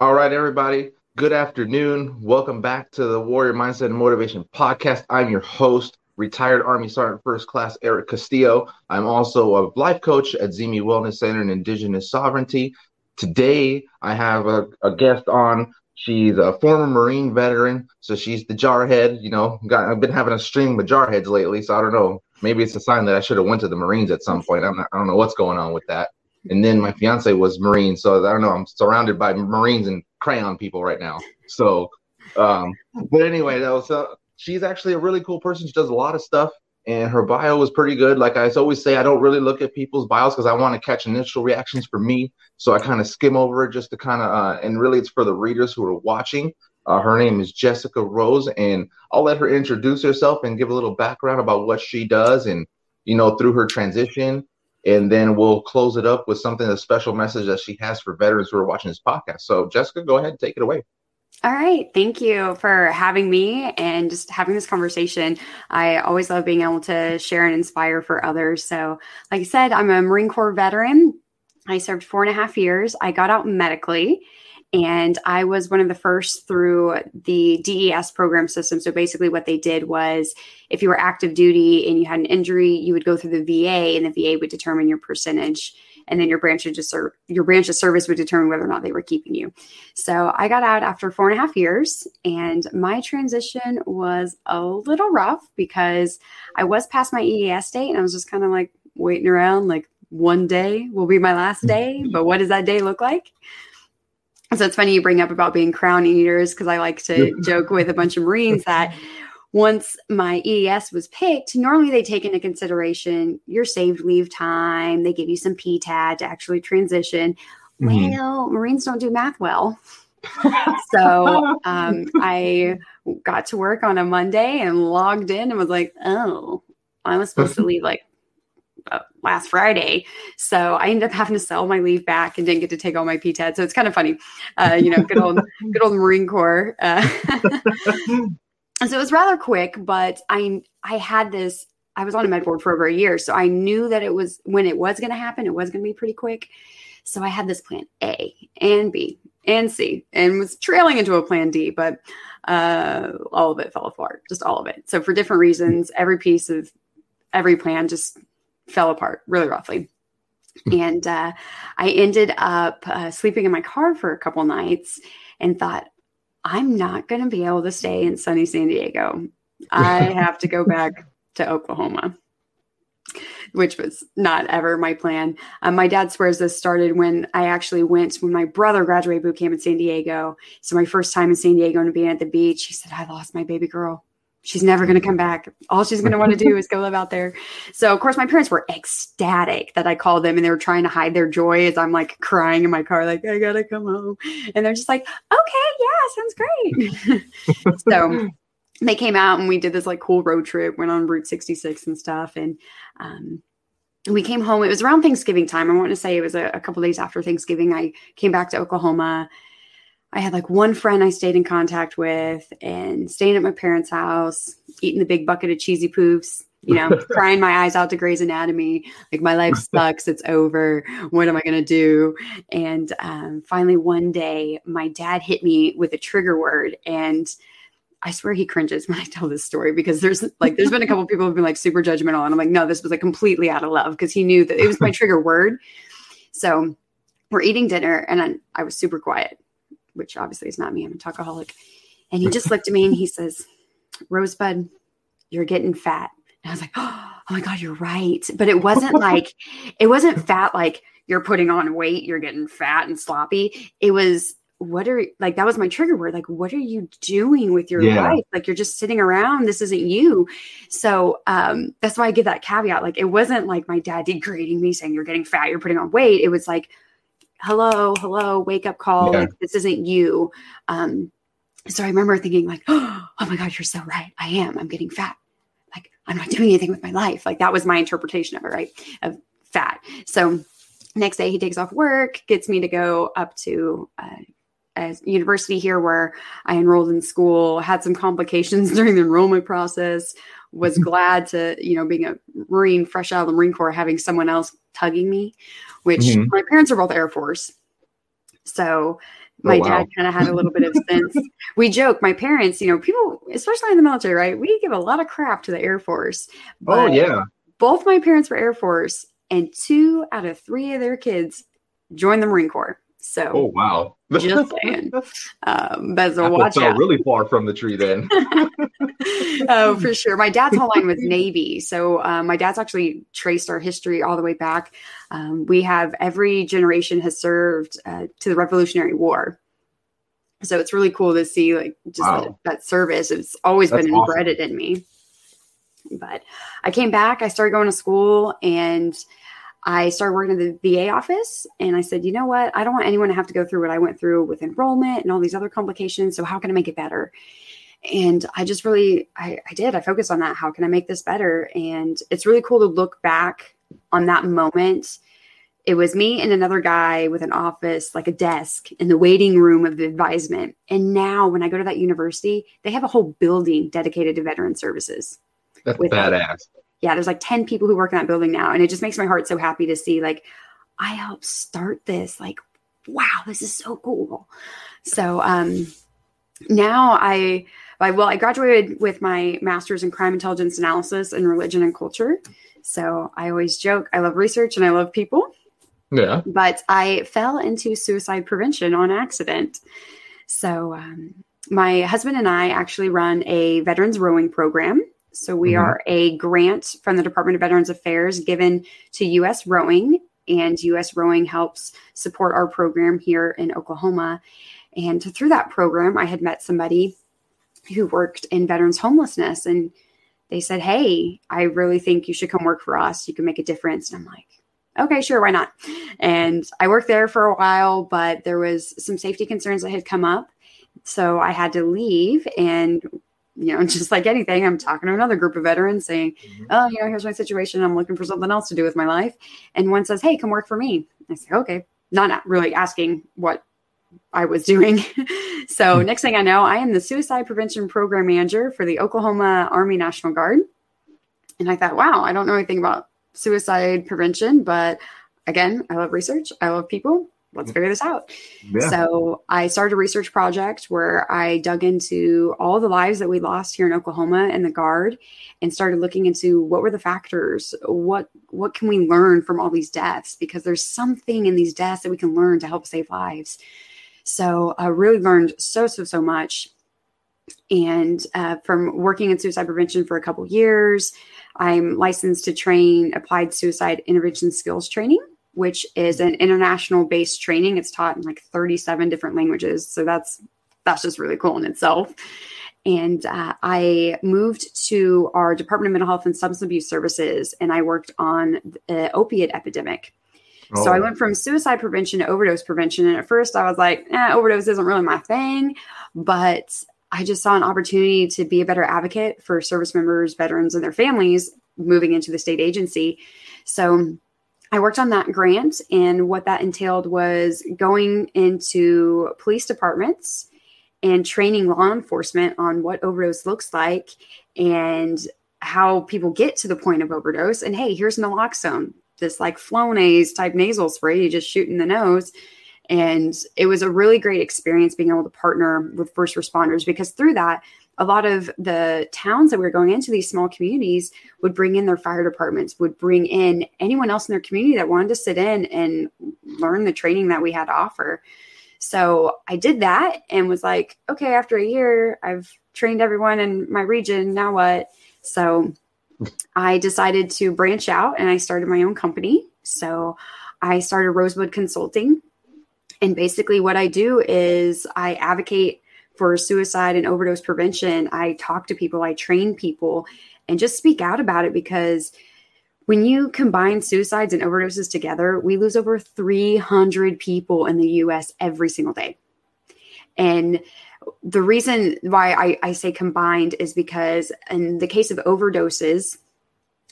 All right, everybody. Good afternoon. Welcome back to the Warrior Mindset and Motivation Podcast. I'm your host, retired Army Sergeant First Class Eric Castillo. I'm also a life coach at Zimi Wellness Center and Indigenous Sovereignty. Today, I have a, a guest on. She's a former Marine veteran, so she's the jarhead. You know, got, I've been having a stream of jarheads lately, so I don't know. Maybe it's a sign that I should have went to the Marines at some point. I'm not, I don't know what's going on with that. And then my fiance was Marine, so I don't know. I'm surrounded by Marines and crayon people right now. So, um, but anyway, though, so she's actually a really cool person. She does a lot of stuff, and her bio was pretty good. Like I always say, I don't really look at people's bios because I want to catch initial reactions for me. So I kind of skim over it just to kind of, uh, and really, it's for the readers who are watching. Uh, her name is Jessica Rose, and I'll let her introduce herself and give a little background about what she does and you know through her transition and then we'll close it up with something a special message that she has for veterans who are watching this podcast so jessica go ahead and take it away all right. Thank you for having me and just having this conversation. I always love being able to share and inspire for others. So, like I said, I'm a Marine Corps veteran. I served four and a half years. I got out medically and I was one of the first through the DES program system. So basically, what they did was if you were active duty and you had an injury, you would go through the VA, and the VA would determine your percentage, and then your branch of ser- your branch of service would determine whether or not they were keeping you. So I got out after four and a half years, and my transition was a little rough because I was past my EAS date, and I was just kind of like waiting around, like one day will be my last day, but what does that day look like? So it's funny you bring up about being crown eaters because I like to joke with a bunch of Marines that once my EAS was picked, normally they take into consideration your saved leave time. They give you some PTAD to actually transition. Mm-hmm. Well, Marines don't do math well. so um, I got to work on a Monday and logged in and was like, oh, I was supposed to leave like last Friday. So I ended up having to sell my leave back and didn't get to take all my PTAD. So it's kind of funny, uh, you know, good old, good old Marine Corps. Uh, so it was rather quick, but I, I had this, I was on a med board for over a year. So I knew that it was when it was going to happen, it was going to be pretty quick. So I had this plan A and B and C and was trailing into a plan D, but uh, all of it fell apart, just all of it. So for different reasons, every piece of every plan just fell apart really roughly. and uh, I ended up uh, sleeping in my car for a couple nights and thought, I'm not going to be able to stay in sunny San Diego. I have to go back to Oklahoma, which was not ever my plan. Um, my dad swears this started when I actually went when my brother graduated boot camp in San Diego. So my first time in San Diego and being at the beach, he said, I lost my baby girl she's never going to come back. All she's going to want to do is go live out there. So, of course, my parents were ecstatic that I called them and they were trying to hide their joy as I'm like crying in my car, like, I got to come home. And they're just like, okay, yeah, sounds great. so, they came out and we did this like cool road trip, went on Route 66 and stuff. And, um, we came home. It was around Thanksgiving time. I want to say it was a, a couple days after Thanksgiving. I came back to Oklahoma I had like one friend I stayed in contact with and staying at my parents' house, eating the big bucket of cheesy poofs, you know, crying my eyes out to Grey's Anatomy. Like my life sucks. It's over. What am I going to do? And um, finally, one day, my dad hit me with a trigger word. And I swear he cringes when I tell this story because there's like, there's been a couple people who've been like super judgmental. And I'm like, no, this was like completely out of love because he knew that it was my trigger word. So we're eating dinner and I, I was super quiet which obviously is not me. I'm a talkaholic. And he just looked at me and he says, Rosebud, you're getting fat. And I was like, oh my God, you're right. But it wasn't like, it wasn't fat like you're putting on weight, you're getting fat and sloppy. It was, what are like that was my trigger word like what are you doing with your yeah. life like you're just sitting around this isn't you so um that's why i give that caveat like it wasn't like my dad degrading me saying you're getting fat you're putting on weight it was like hello, hello, wake up call. Yeah. Like, this isn't you. Um, so I remember thinking like, oh my God, you're so right. I am. I'm getting fat. Like I'm not doing anything with my life. Like that was my interpretation of it, right? Of fat. So next day he takes off work, gets me to go up to uh, a university here where I enrolled in school, had some complications during the enrollment process, was mm-hmm. glad to, you know, being a Marine fresh out of the Marine Corps, having someone else tugging me which mm-hmm. my parents are both Air Force. So my oh, wow. dad kind of had a little bit of sense. we joke, my parents, you know, people, especially in the military, right? We give a lot of crap to the Air Force. oh, yeah. Both my parents were Air Force, and two out of three of their kids joined the Marine Corps. So, oh wow, just saying. Um, but so watch out. Really far from the tree, then. oh, for sure. My dad's whole line was Navy, so um, my dad's actually traced our history all the way back. Um, we have every generation has served uh, to the Revolutionary War. So it's really cool to see like just wow. that, that, service. It's always That's been awesome. embedded in me. But I came back. I started going to school and I started working at the VA office and I said, you know what? I don't want anyone to have to go through what I went through with enrollment and all these other complications. So, how can I make it better? And I just really, I, I did. I focused on that. How can I make this better? And it's really cool to look back on that moment. It was me and another guy with an office, like a desk in the waiting room of the advisement. And now, when I go to that university, they have a whole building dedicated to veteran services. That's badass yeah, there's like 10 people who work in that building now. And it just makes my heart so happy to see, like, I helped start this. Like, wow, this is so cool. So um now I I well, I graduated with my master's in crime intelligence analysis and religion and culture. So I always joke, I love research and I love people. Yeah. But I fell into suicide prevention on accident. So um, my husband and I actually run a veterans rowing program so we mm-hmm. are a grant from the Department of Veterans Affairs given to U.S. Rowing, and U.S. Rowing helps support our program here in Oklahoma. And through that program, I had met somebody who worked in veterans homelessness, and they said, "Hey, I really think you should come work for us. You can make a difference." And I'm like, okay, sure, why not? And I worked there for a while, but there was some safety concerns that had come up. So I had to leave and you know, just like anything, I'm talking to another group of veterans saying, mm-hmm. oh, you know, here's my situation. I'm looking for something else to do with my life. And one says, hey, come work for me. I say, okay, not really asking what I was doing. so mm-hmm. next thing I know, I am the suicide prevention program manager for the Oklahoma Army National Guard. And I thought, wow, I don't know anything about suicide prevention, but again, I love research. I love people let's figure this out. Yeah. So I started a research project where I dug into all the lives that we lost here in Oklahoma and the guard and started looking into what were the factors, what what can we learn from all these deaths because there's something in these deaths that we can learn to help save lives. So I really learned so so so much and uh, from working in suicide prevention for a couple years, I'm licensed to train applied suicide intervention skills training which is an international based training. It's taught in like 37 different languages. So that's that's just really cool in itself. And uh, I moved to our Department of Mental Health and Substance Abuse Services, and I worked on the opiate epidemic. Oh. So I oh. went from suicide prevention to overdose prevention. And at first I was like, eh, overdose isn't really my thing. But I just saw an opportunity to be a better advocate for service members, veterans, and their families moving into the state agency. So I worked on that grant, and what that entailed was going into police departments and training law enforcement on what overdose looks like and how people get to the point of overdose. And hey, here's naloxone, this like Flonase type nasal spray you just shoot in the nose. And it was a really great experience being able to partner with first responders because through that, a lot of the towns that we were going into, these small communities, would bring in their fire departments, would bring in anyone else in their community that wanted to sit in and learn the training that we had to offer. So I did that and was like, okay, after a year, I've trained everyone in my region. Now what? So I decided to branch out and I started my own company. So I started Rosewood Consulting. And basically, what I do is I advocate for suicide and overdose prevention, I talk to people, I train people, and just speak out about it because when you combine suicides and overdoses together, we lose over 300 people in the US every single day. And the reason why I, I say combined is because in the case of overdoses,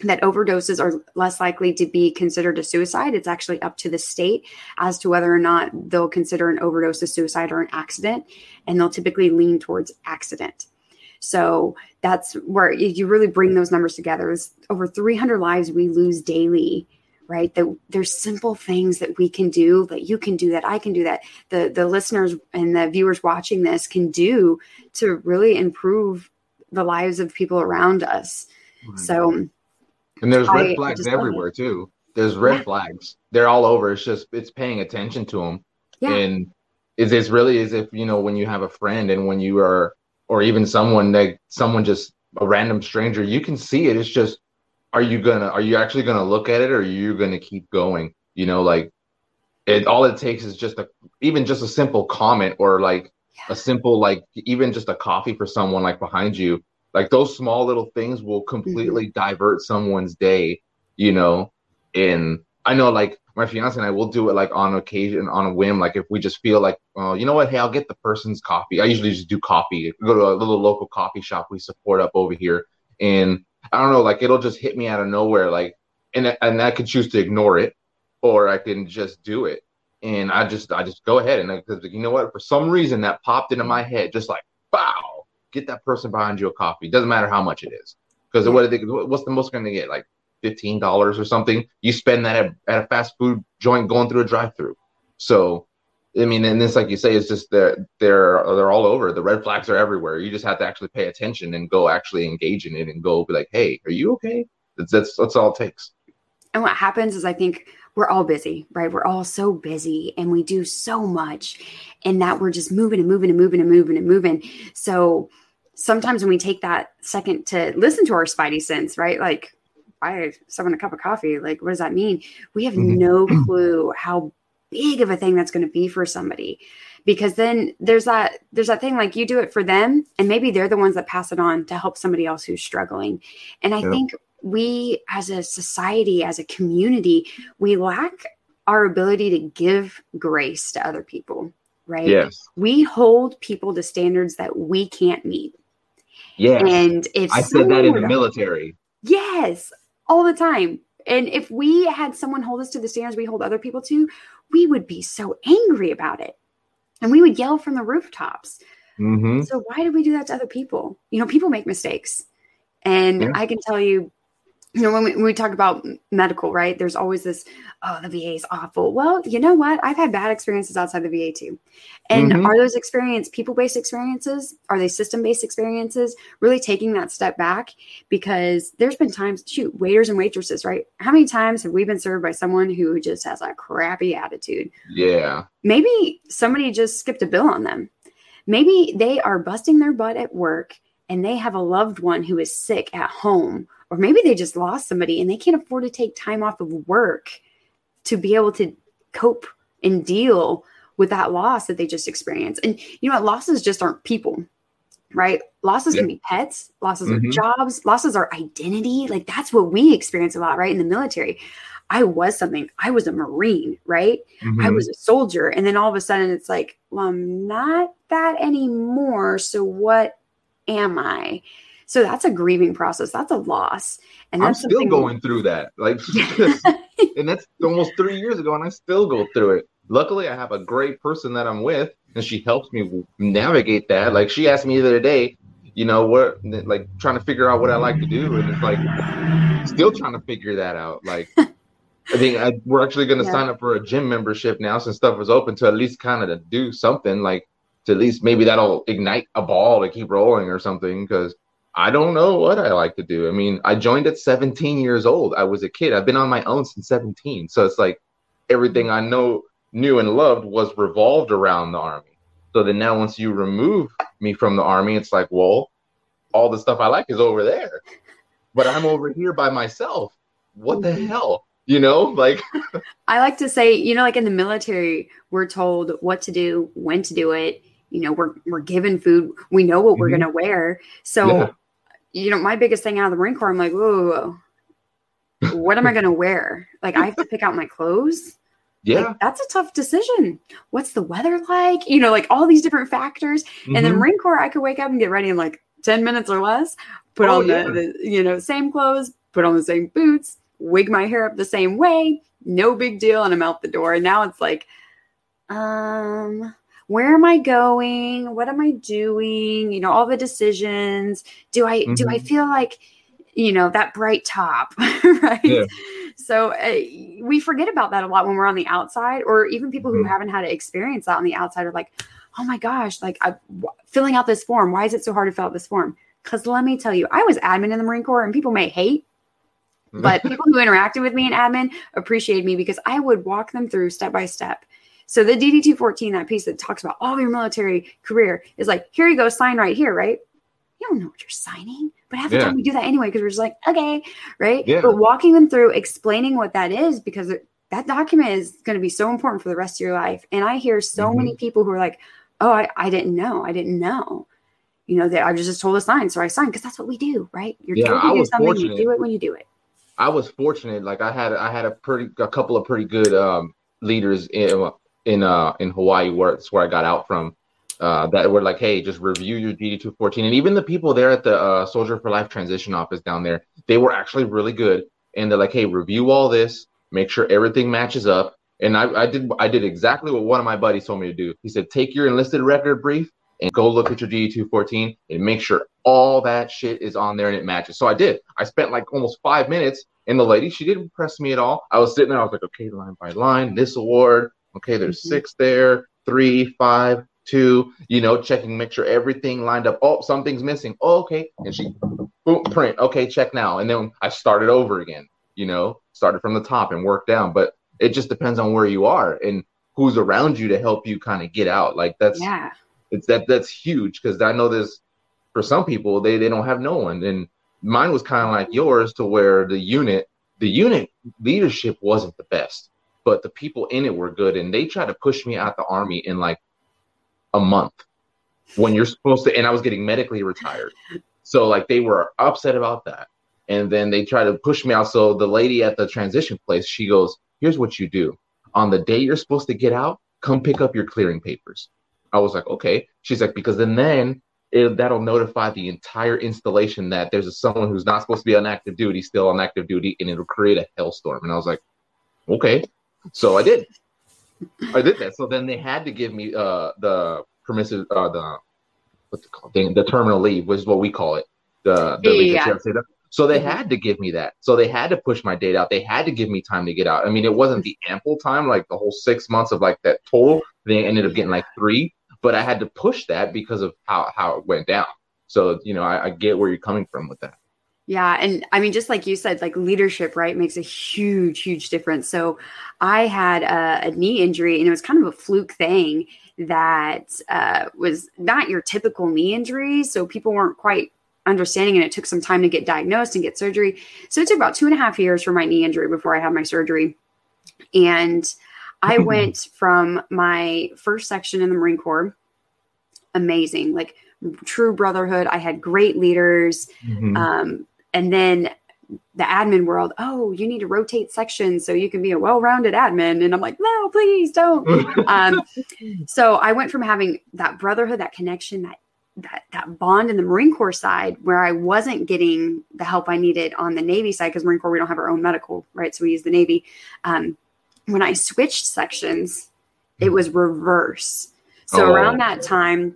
that overdoses are less likely to be considered a suicide. It's actually up to the state as to whether or not they'll consider an overdose a suicide or an accident, and they'll typically lean towards accident. So that's where you really bring those numbers together. It's over 300 lives we lose daily right? That there's simple things that we can do that you can do that i can do that the the listeners and the viewers watching this can do to really improve the lives of people around us. Right. so and there's red I, flags everywhere too. There's red yeah. flags. They're all over. It's just it's paying attention to them yeah. and is it's really as if you know when you have a friend and when you are or even someone that someone just a random stranger you can see it. It's just are you gonna are you actually gonna look at it or are you gonna keep going you know like it all it takes is just a even just a simple comment or like yeah. a simple like even just a coffee for someone like behind you like those small little things will completely mm-hmm. divert someone's day you know and i know like my fiance and I will do it like on occasion, on a whim. Like if we just feel like, oh, you know what? Hey, I'll get the person's coffee. I usually just do coffee. Go to a little local coffee shop we support up over here, and I don't know, like it'll just hit me out of nowhere. Like, and and I could choose to ignore it, or I can just do it. And I just I just go ahead and because you know what? For some reason that popped into my head, just like, wow, get that person behind you a coffee. Doesn't matter how much it is, because what they, what's the most going to get? Like fifteen dollars or something. You spend that at, at a fast food joint going through a drive-through. So, I mean, and this, like you say, is just they're they're they're all over. The red flags are everywhere. You just have to actually pay attention and go actually engage in it and go be like, hey, are you okay? That's that's, that's all it takes. And what happens is, I think we're all busy, right? We're all so busy and we do so much, and that we're just moving and moving and moving and moving and moving. So sometimes when we take that second to listen to our spidey sense, right? Like buy someone a cup of coffee. Like, what does that mean? We have mm-hmm. no clue how big of a thing that's going to be for somebody. Because then there's that there's that thing like you do it for them and maybe they're the ones that pass it on to help somebody else who's struggling. And i think we as a society as a community we lack our ability to give grace to other people right? Yes. We hold people to standards that we can't meet. Yeah and if i said that in the military. Yes all the time. And if we had someone hold us to the standards we hold other people to, we would be so angry about it. And we would yell from the rooftops. Mm-hmm. So why do we do that to other people? You know, people make mistakes. And yeah. I can tell you you know, when we, when we talk about medical, right? There's always this, oh, the VA is awful. Well, you know what? I've had bad experiences outside the VA too. And mm-hmm. are those experience people based experiences? Are they system based experiences? Really taking that step back because there's been times, shoot, waiters and waitresses, right? How many times have we been served by someone who just has a crappy attitude? Yeah. Maybe somebody just skipped a bill on them. Maybe they are busting their butt at work and they have a loved one who is sick at home or maybe they just lost somebody and they can't afford to take time off of work to be able to cope and deal with that loss that they just experienced. And you know what? Losses just aren't people, right? Losses yeah. can be pets, losses mm-hmm. are jobs, losses are identity. Like that's what we experience a lot, right? In the military. I was something. I was a Marine, right? Mm-hmm. I was a soldier. And then all of a sudden it's like, well, I'm not that anymore. So what am I? So that's a grieving process. That's a loss. And I'm still going through that. Like, and that's almost three years ago, and I still go through it. Luckily, I have a great person that I'm with, and she helps me navigate that. Like, she asked me the other day, you know, what, like, trying to figure out what I like to do, and it's like, still trying to figure that out. Like, I think I, we're actually going to yeah. sign up for a gym membership now since stuff is open to at least kind of do something like to at least maybe that'll ignite a ball to keep rolling or something because I don't know what I like to do. I mean, I joined at 17 years old. I was a kid. I've been on my own since 17. So it's like everything I know, knew, and loved was revolved around the army. So then now, once you remove me from the army, it's like, well, all the stuff I like is over there, but I'm over here by myself. What the mm-hmm. hell? You know, like I like to say, you know, like in the military, we're told what to do, when to do it. You know, we're we're given food. We know what mm-hmm. we're gonna wear. So yeah you know, my biggest thing out of the Marine Corps, I'm like, whoa, whoa, what am I going to wear? Like, I have to pick out my clothes. Yeah. Like, that's a tough decision. What's the weather like? You know, like all these different factors. Mm-hmm. And then Marine Corps, I could wake up and get ready in like 10 minutes or less, put oh, on yeah. the, the, you know, same clothes, put on the same boots, wig my hair up the same way. No big deal. And I'm out the door. And now it's like, um, where am I going? What am I doing? You know, all the decisions. Do I mm-hmm. do I mm-hmm. feel like, you know, that bright top, right? Yeah. So uh, we forget about that a lot when we're on the outside, or even people who mm-hmm. haven't had to experience that on the outside are like, oh my gosh, like I'm filling out this form. Why is it so hard to fill out this form? Because let me tell you, I was admin in the Marine Corps, and people may hate, but people who interacted with me in admin appreciated me because I would walk them through step by step. So the DD 214, that piece that talks about all of your military career, is like, here you go, sign right here, right? You don't know what you're signing. But half the yeah. time we do that anyway because we're just like, okay, right? Yeah. But walking them through, explaining what that is, because that document is going to be so important for the rest of your life. And I hear so mm-hmm. many people who are like, oh, I, I didn't know. I didn't know. You know, that I was just told to sign. So I signed because that's what we do, right? You're yeah, told to do something, fortunate. you do it when you do it. I was fortunate. Like I had, I had a pretty, a couple of pretty good um, leaders in in uh in Hawaii where it's where I got out from uh, that were like, hey, just review your DD 214. And even the people there at the uh, Soldier for Life transition office down there, they were actually really good. And they're like, hey, review all this, make sure everything matches up. And I, I did I did exactly what one of my buddies told me to do. He said, take your enlisted record brief and go look at your DD 214 and make sure all that shit is on there and it matches. So I did. I spent like almost five minutes. And the lady, she didn't press me at all. I was sitting there, I was like, okay, line by line, this award. Okay, there's mm-hmm. six there, three, five, two, you know, checking, make sure everything lined up. Oh, something's missing. Oh, okay. And she boom, print. Okay, check now. And then I started over again, you know, started from the top and worked down. But it just depends on where you are and who's around you to help you kind of get out. Like that's yeah, it's that that's huge because I know there's for some people they they don't have no one. And mine was kind of like yours to where the unit the unit leadership wasn't the best, but the people in it were good and they tried to push me out the army in like a month when you're supposed to and I was getting medically retired. So like they were upset about that. And then they tried to push me out. So the lady at the transition place, she goes, Here's what you do. On the day you're supposed to get out, come pick up your clearing papers. I was like, okay. She's like, because then then it, that'll notify the entire installation that there's a, someone who's not supposed to be on active duty still on active duty, and it'll create a hellstorm. And I was like, okay. So I did. I did that. So then they had to give me uh, the permissive uh, the what's it called thing, the terminal leave, which is what we call it. The, the yeah. So they mm-hmm. had to give me that. So they had to push my date out. They had to give me time to get out. I mean, it wasn't the ample time, like the whole six months of like that total. They ended up getting like three, but I had to push that because of how how it went down. So you know, I, I get where you're coming from with that. Yeah. And I mean, just like you said, like leadership, right, makes a huge, huge difference. So I had a, a knee injury and it was kind of a fluke thing that uh, was not your typical knee injury. So people weren't quite understanding and it took some time to get diagnosed and get surgery. So it took about two and a half years for my knee injury before I had my surgery. And I went from my first section in the Marine Corps, amazing, like true brotherhood. I had great leaders. Mm-hmm. Um, and then the admin world, oh, you need to rotate sections so you can be a well-rounded admin. And I'm like, no, please don't. um, so I went from having that brotherhood, that connection, that that that bond in the Marine Corps side where I wasn't getting the help I needed on the Navy side because Marine Corps we don't have our own medical, right? So we use the Navy. Um, when I switched sections, it was reverse. So oh. around that time,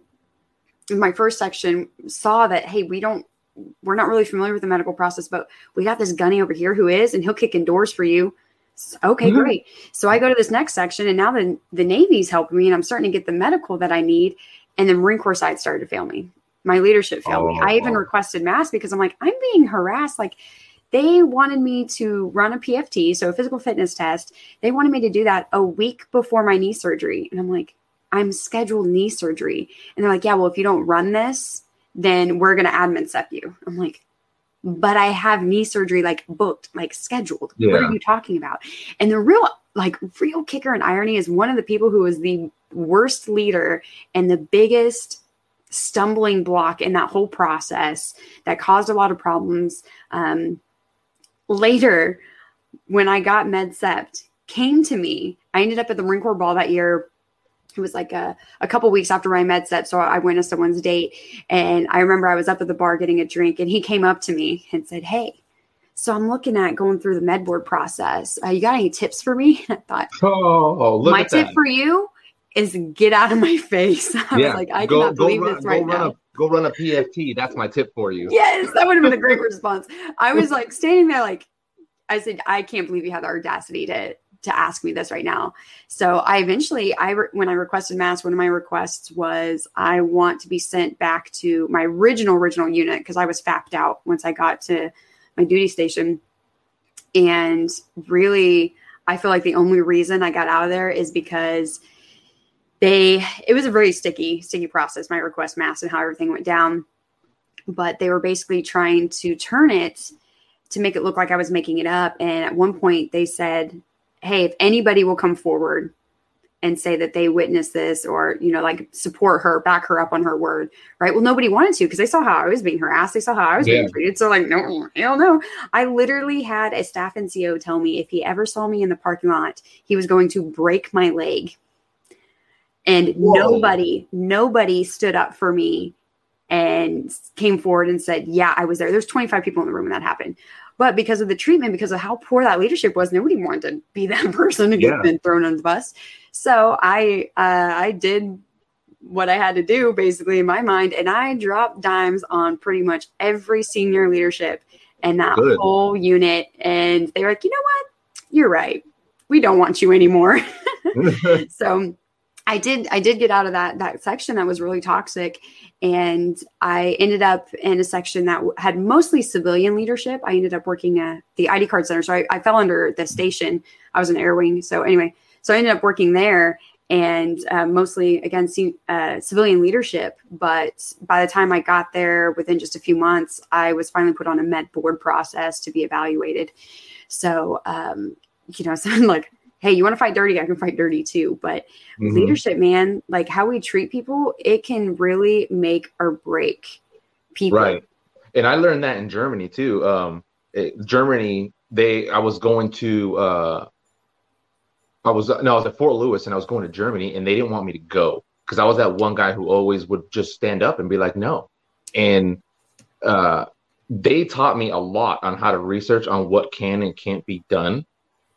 my first section saw that hey, we don't we're not really familiar with the medical process, but we got this gunny over here who is, and he'll kick in doors for you. So, okay, mm-hmm. great. So I go to this next section, and now the the Navy's helping me, and I'm starting to get the medical that I need. And the Marine Corps side started to fail me. My leadership failed oh, me. I even oh. requested mast because I'm like, I'm being harassed. Like they wanted me to run a PFT, so a physical fitness test. They wanted me to do that a week before my knee surgery, and I'm like, I'm scheduled knee surgery, and they're like, yeah, well, if you don't run this then we're going to admin sep you. I'm like, but I have knee surgery like booked, like scheduled. Yeah. What are you talking about? And the real, like, real kicker and irony is one of the people who was the worst leader and the biggest stumbling block in that whole process that caused a lot of problems. Um, later, when I got med sep, came to me. I ended up at the Marine Corps Ball that year it was like a, a couple weeks after my med sep. So I went to someone's date and I remember I was up at the bar getting a drink and he came up to me and said, Hey, so I'm looking at going through the med board process. Uh, you got any tips for me? And I thought, Oh, my tip that. for you is get out of my face. I yeah, was like, I go, cannot believe run, this right now. A, go run a PFT. That's my tip for you. Yes, that would have been a great response. I was like standing there like, I said, I can't believe you have the audacity to to ask me this right now. So I eventually, I re- when I requested mast, one of my requests was I want to be sent back to my original original unit because I was fapped out once I got to my duty station, and really, I feel like the only reason I got out of there is because they it was a very sticky sticky process my request mast and how everything went down but they were basically trying to turn it to make it look like I was making it up. And at one point, they said, Hey, if anybody will come forward and say that they witnessed this or, you know, like support her, back her up on her word, right? Well, nobody wanted to because they saw how I was being harassed. They saw how I was yeah. being treated. So, like, no, hell no. I literally had a staff NCO tell me if he ever saw me in the parking lot, he was going to break my leg. And Whoa. nobody, nobody stood up for me and came forward and said, Yeah, I was there. There's 25 people in the room when that happened. But because of the treatment, because of how poor that leadership was, nobody wanted to be that person to had been thrown on the bus. So I uh, I did what I had to do basically in my mind, and I dropped dimes on pretty much every senior leadership and that Good. whole unit. And they were like, you know what? You're right. We don't want you anymore. so I did I did get out of that that section that was really toxic and I ended up in a section that had mostly civilian leadership. I ended up working at the ID card center. So I, I fell under the station. I was an air wing. So anyway, so I ended up working there and uh, mostly again uh, civilian leadership. But by the time I got there, within just a few months, I was finally put on a med board process to be evaluated. So um, you know, so I'm like hey, you want to fight dirty? I can fight dirty too. But mm-hmm. leadership, man, like how we treat people, it can really make or break people. Right. And I learned that in Germany too. Um, it, Germany, they, I was going to, uh, I was, no, I was at Fort Lewis and I was going to Germany and they didn't want me to go because I was that one guy who always would just stand up and be like, no. And, uh, they taught me a lot on how to research on what can and can't be done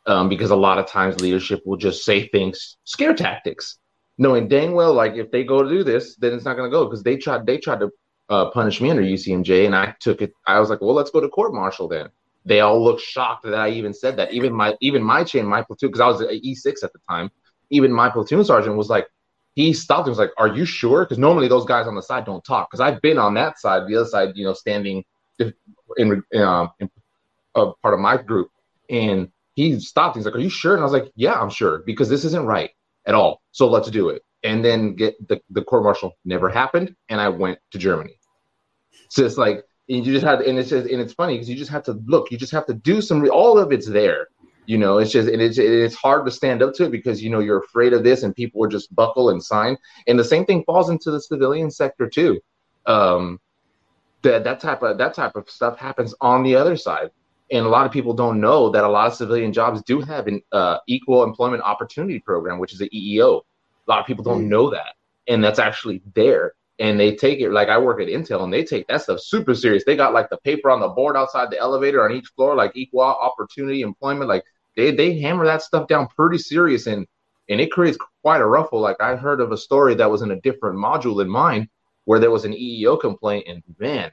um, because a lot of times leadership will just say things, scare tactics, knowing dang well like if they go to do this, then it's not going to go because they tried they tried to uh, punish me under UCMJ, and I took it. I was like, well, let's go to court martial then. They all looked shocked that I even said that. Even my even my chain, my platoon, because I was E six at the time. Even my platoon sergeant was like, he stopped and was like, "Are you sure?" Because normally those guys on the side don't talk. Because I've been on that side, the other side, you know, standing in, in, uh, in part of my group, and he stopped. He's like, "Are you sure?" And I was like, "Yeah, I'm sure because this isn't right at all. So let's do it." And then get the the court martial never happened, and I went to Germany. So it's like you just had, and it's just, and it's funny because you just have to look. You just have to do some. All of it's there. You know, it's just and it's it's hard to stand up to it because you know you're afraid of this, and people will just buckle and sign. And the same thing falls into the civilian sector too. Um, that that type of that type of stuff happens on the other side and a lot of people don't know that a lot of civilian jobs do have an uh, equal employment opportunity program, which is an EEO. A lot of people don't mm. know that, and that's actually there. And they take it like I work at Intel, and they take that stuff super serious. They got like the paper on the board outside the elevator on each floor, like equal opportunity employment. Like they they hammer that stuff down pretty serious, and and it creates quite a ruffle. Like I heard of a story that was in a different module than mine, where there was an EEO complaint, and man,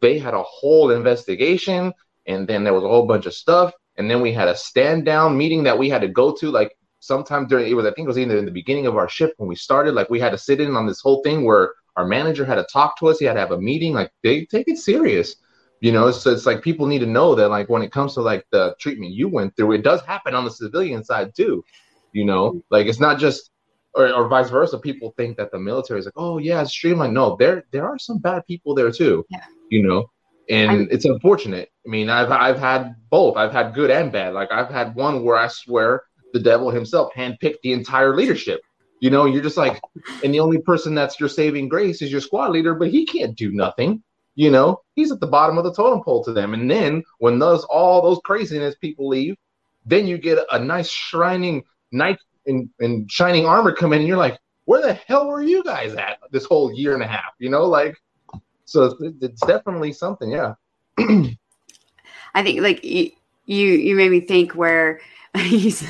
they had a whole investigation and then there was a whole bunch of stuff. And then we had a stand down meeting that we had to go to like sometime during it was i think it was either in the beginning of our shift when we started like we had to sit in on this whole thing where our manager had to talk to us. He had to have a meeting. Like they take it serious. You know so it's like people need to know that like when it comes to like the treatment you went through it does happen on the civilian side too you know? Like it's not just or, or vice versa. People think that the military is like oh yeah it's streamlined. No there there are some bad people there too yeah. you know and I'm, it's unfortunate. I mean, I've I've had both. I've had good and bad. Like I've had one where I swear the devil himself handpicked the entire leadership. You know, you're just like, and the only person that's your saving grace is your squad leader, but he can't do nothing. You know, he's at the bottom of the totem pole to them. And then when those all those craziness people leave, then you get a nice shining knight in, in shining armor come in, and you're like, where the hell were you guys at this whole year and a half? You know, like so it's, definitely something. Yeah. I think like you, you, made me think where he's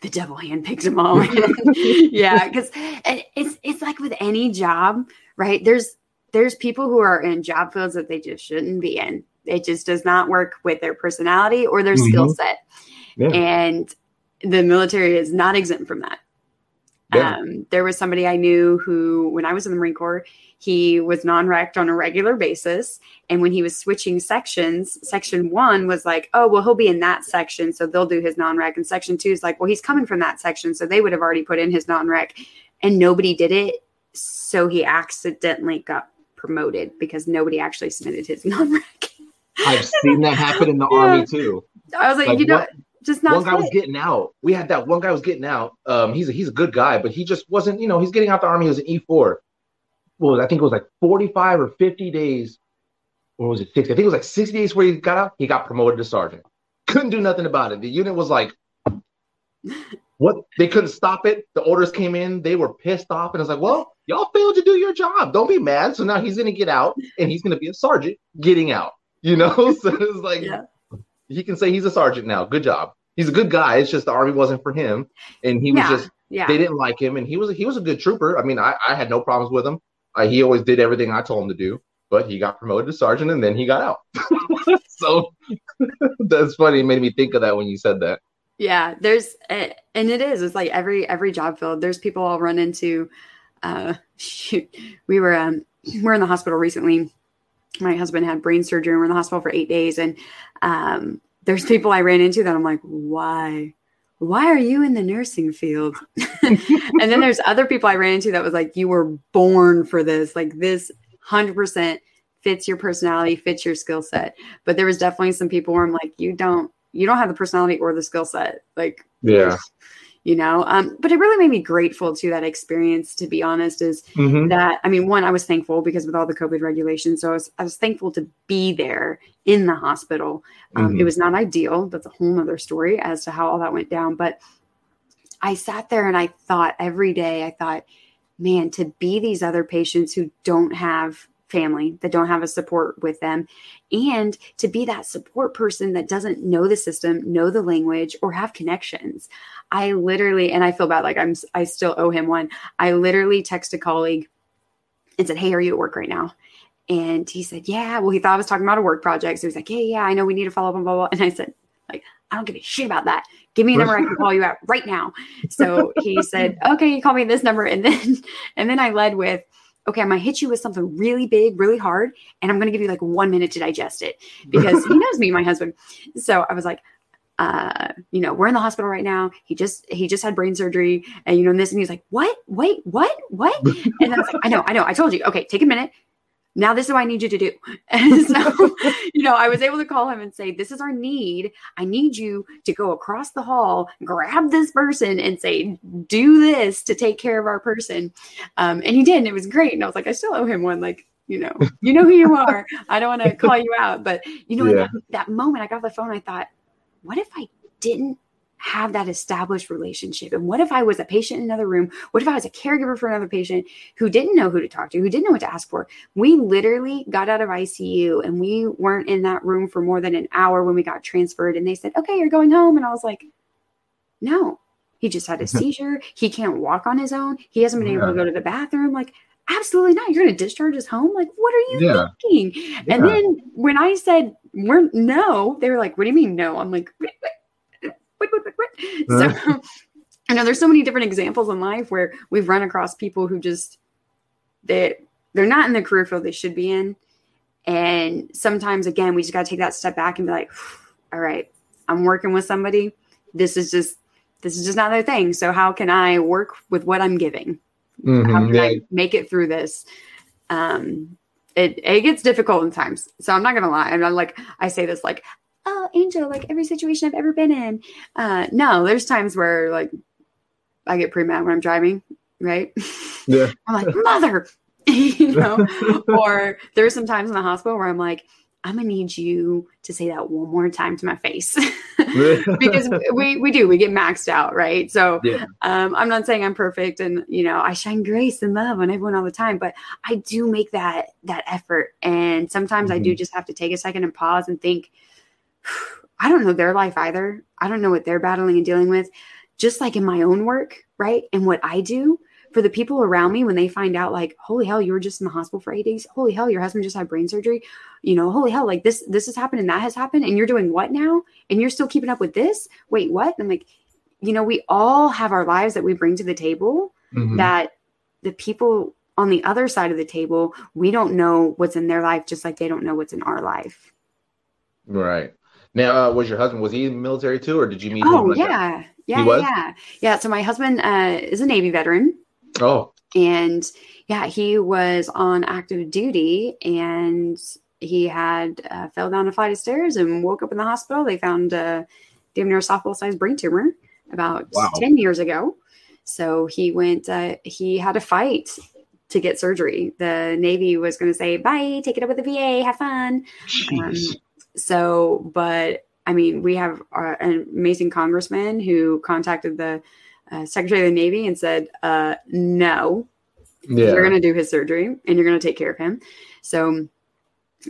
the devil handpicked them all. yeah, because it's it's like with any job, right? There's there's people who are in job fields that they just shouldn't be in. It just does not work with their personality or their mm-hmm. skill set. Yeah. And the military is not exempt from that. Yeah. Um, there was somebody I knew who, when I was in the Marine Corps, he was non-recked on a regular basis. And when he was switching sections, section one was like, oh, well, he'll be in that section. So they'll do his non-rec. And section two is like, well, he's coming from that section. So they would have already put in his non-rec. And nobody did it. So he accidentally got promoted because nobody actually submitted his non-rec. I've seen that happen in the yeah. army too. I was like, like you know, what? Just not one guy was getting out. We had that one guy was getting out. Um, he's a, he's a good guy, but he just wasn't. You know, he's getting out the army. He was an E four. Well, I think it was like forty five or fifty days, or was it sixty? I think it was like sixty days where he got out. He got promoted to sergeant. Couldn't do nothing about it. The unit was like, what? They couldn't stop it. The orders came in. They were pissed off, and I was like, well, y'all failed to do your job. Don't be mad. So now he's gonna get out, and he's gonna be a sergeant getting out. You know, so it's like. Yeah he can say he's a sergeant now. Good job. He's a good guy. It's just the army wasn't for him, and he was yeah, just yeah. they didn't like him, and he was he was a good trooper. I mean, I, I had no problems with him. Uh, he always did everything I told him to do, but he got promoted to sergeant, and then he got out. so that's funny. It made me think of that when you said that. Yeah, there's and it is. It's like every every job field. There's people I'll run into. Uh, shoot, we were um we're in the hospital recently my husband had brain surgery and we're in the hospital for eight days. And um, there's people I ran into that I'm like, why? Why are you in the nursing field? and then there's other people I ran into that was like, you were born for this. Like this 100% fits your personality, fits your skill set. But there was definitely some people where I'm like, you don't, you don't have the personality or the skill set. Like, yeah you know um, but it really made me grateful to that experience to be honest is mm-hmm. that i mean one i was thankful because with all the covid regulations so i was, I was thankful to be there in the hospital um, mm-hmm. it was not ideal that's a whole nother story as to how all that went down but i sat there and i thought every day i thought man to be these other patients who don't have family that don't have a support with them. And to be that support person that doesn't know the system know the language or have connections. I literally and i feel bad like i'm i still owe him one. I literally text a colleague and said hey are you at work right now? And he said yeah. Well he thought i was talking about a work project. So he's like yeah yeah i know we need to follow up on blah blah and i said like I don't give a shit about that. Give me a number I can call you at right now. So he said, okay, you call me this number. And then, and then I led with, okay, I'm gonna hit you with something really big, really hard, and I'm gonna give you like one minute to digest it because he knows me, my husband. So I was like, uh, you know, we're in the hospital right now. He just he just had brain surgery, and you know this, and he's like, what? Wait, what? What? And I was like, I know, I know, I told you. Okay, take a minute now this is what I need you to do. And so, you know, I was able to call him and say, This is our need. I need you to go across the hall, grab this person, and say, Do this to take care of our person. Um, and he did. And it was great. And I was like, I still owe him one. Like, you know, you know who you are. I don't want to call you out. But, you know, yeah. that, that moment I got the phone, I thought, What if I didn't have that established relationship? And what if I was a patient in another room? What if I was a caregiver for another patient who didn't know who to talk to, who didn't know what to ask for? We literally got out of ICU and we weren't in that room for more than an hour when we got transferred. And they said, okay, you're going home. And I was like, no, he just had a seizure. He can't walk on his own. He hasn't been able to go to the bathroom. Like, absolutely not. You're going to discharge us home? Like, what are you yeah. thinking? Yeah. And then when I said, we're no, they were like, what do you mean no? I'm like, so I know there's so many different examples in life where we've run across people who just they they're not in the career field they should be in. And sometimes again, we just gotta take that step back and be like, all right, I'm working with somebody. This is just this is just not their thing. So how can I work with what I'm giving? Mm-hmm, how can yeah. I make it through this? Um, it it gets difficult in times. So I'm not gonna lie. I'm not like I say this like oh, Angel, like every situation I've ever been in. Uh, no, there's times where like I get pretty mad when I'm driving, right? Yeah. I'm like, mother, you know, or there's some times in the hospital where I'm like, I'm gonna need you to say that one more time to my face because we we do we get maxed out, right? So yeah. um, I'm not saying I'm perfect, and you know I shine grace and love on everyone all the time, but I do make that that effort, and sometimes mm-hmm. I do mm-hmm. just have to take a second and pause and think, I don't know their life either. I don't know what they're battling and dealing with, just like in my own work, right? And what I do. for the people around me when they find out like holy hell you were just in the hospital for eight days holy hell your husband just had brain surgery you know holy hell like this this has happened and that has happened and you're doing what now and you're still keeping up with this wait what and i'm like you know we all have our lives that we bring to the table mm-hmm. that the people on the other side of the table we don't know what's in their life just like they don't know what's in our life right now uh, was your husband was he in the military too or did you meet oh like yeah that? yeah yeah yeah so my husband uh, is a navy veteran Oh. And yeah, he was on active duty and he had uh, fell down a flight of stairs and woke up in the hospital. They found a damn near softball sized brain tumor about wow. 10 years ago. So he went, uh, he had a fight to get surgery. The Navy was going to say, bye, take it up with the VA, have fun. Um, so, but I mean, we have uh, an amazing congressman who contacted the uh, Secretary of the Navy and said, uh, no, yeah. you're going to do his surgery and you're going to take care of him. So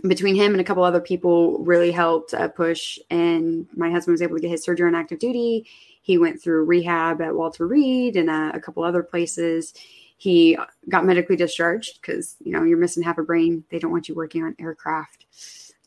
between him and a couple other people really helped uh, push and my husband was able to get his surgery on active duty. He went through rehab at Walter Reed and uh, a couple other places. He got medically discharged because, you know, you're missing half a brain. They don't want you working on aircraft,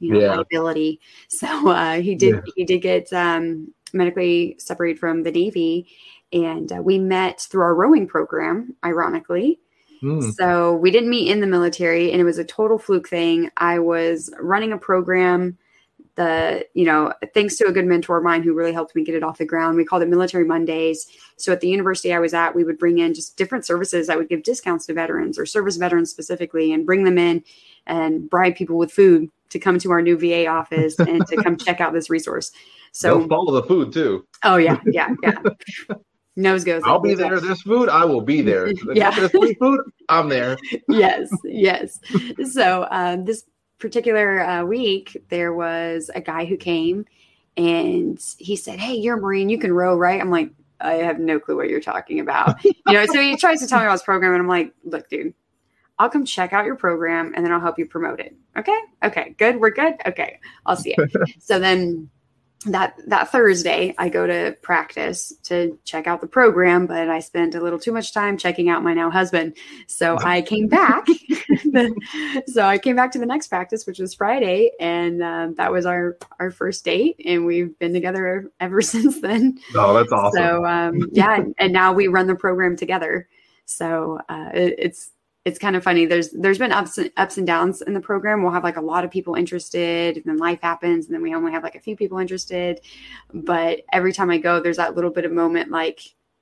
you know, yeah. liability. So uh, he did, yeah. he did get um, medically separated from the Navy and uh, we met through our rowing program, ironically. Mm. So we didn't meet in the military, and it was a total fluke thing. I was running a program. The you know thanks to a good mentor of mine who really helped me get it off the ground. We called it Military Mondays. So at the university I was at, we would bring in just different services that would give discounts to veterans or service veterans specifically, and bring them in and bribe people with food to come to our new VA office and to come check out this resource. So They'll follow the food too. Oh yeah, yeah, yeah. nose goes. I'll be there. There's food. I will be there. yeah. There's food. I'm there. yes. Yes. So um, this particular uh, week, there was a guy who came and he said, Hey, you're a Marine. You can row, right? I'm like, I have no clue what you're talking about. you know, so he tries to tell me about his program, and I'm like, look, dude, I'll come check out your program and then I'll help you promote it. Okay. Okay. Good. We're good. Okay. I'll see you. so then that that Thursday I go to practice to check out the program, but I spent a little too much time checking out my now husband. So I came back. so I came back to the next practice, which was Friday, and um, that was our our first date, and we've been together ever since then. Oh, that's awesome. So um, yeah, and, and, now we run the program together. So uh, it, it's it's kind of funny. There's there's been ups and ups and downs in the program. We'll have like a lot of people interested, and then life happens, and then we only have like a few people interested. But every time I go, there's that little bit of moment like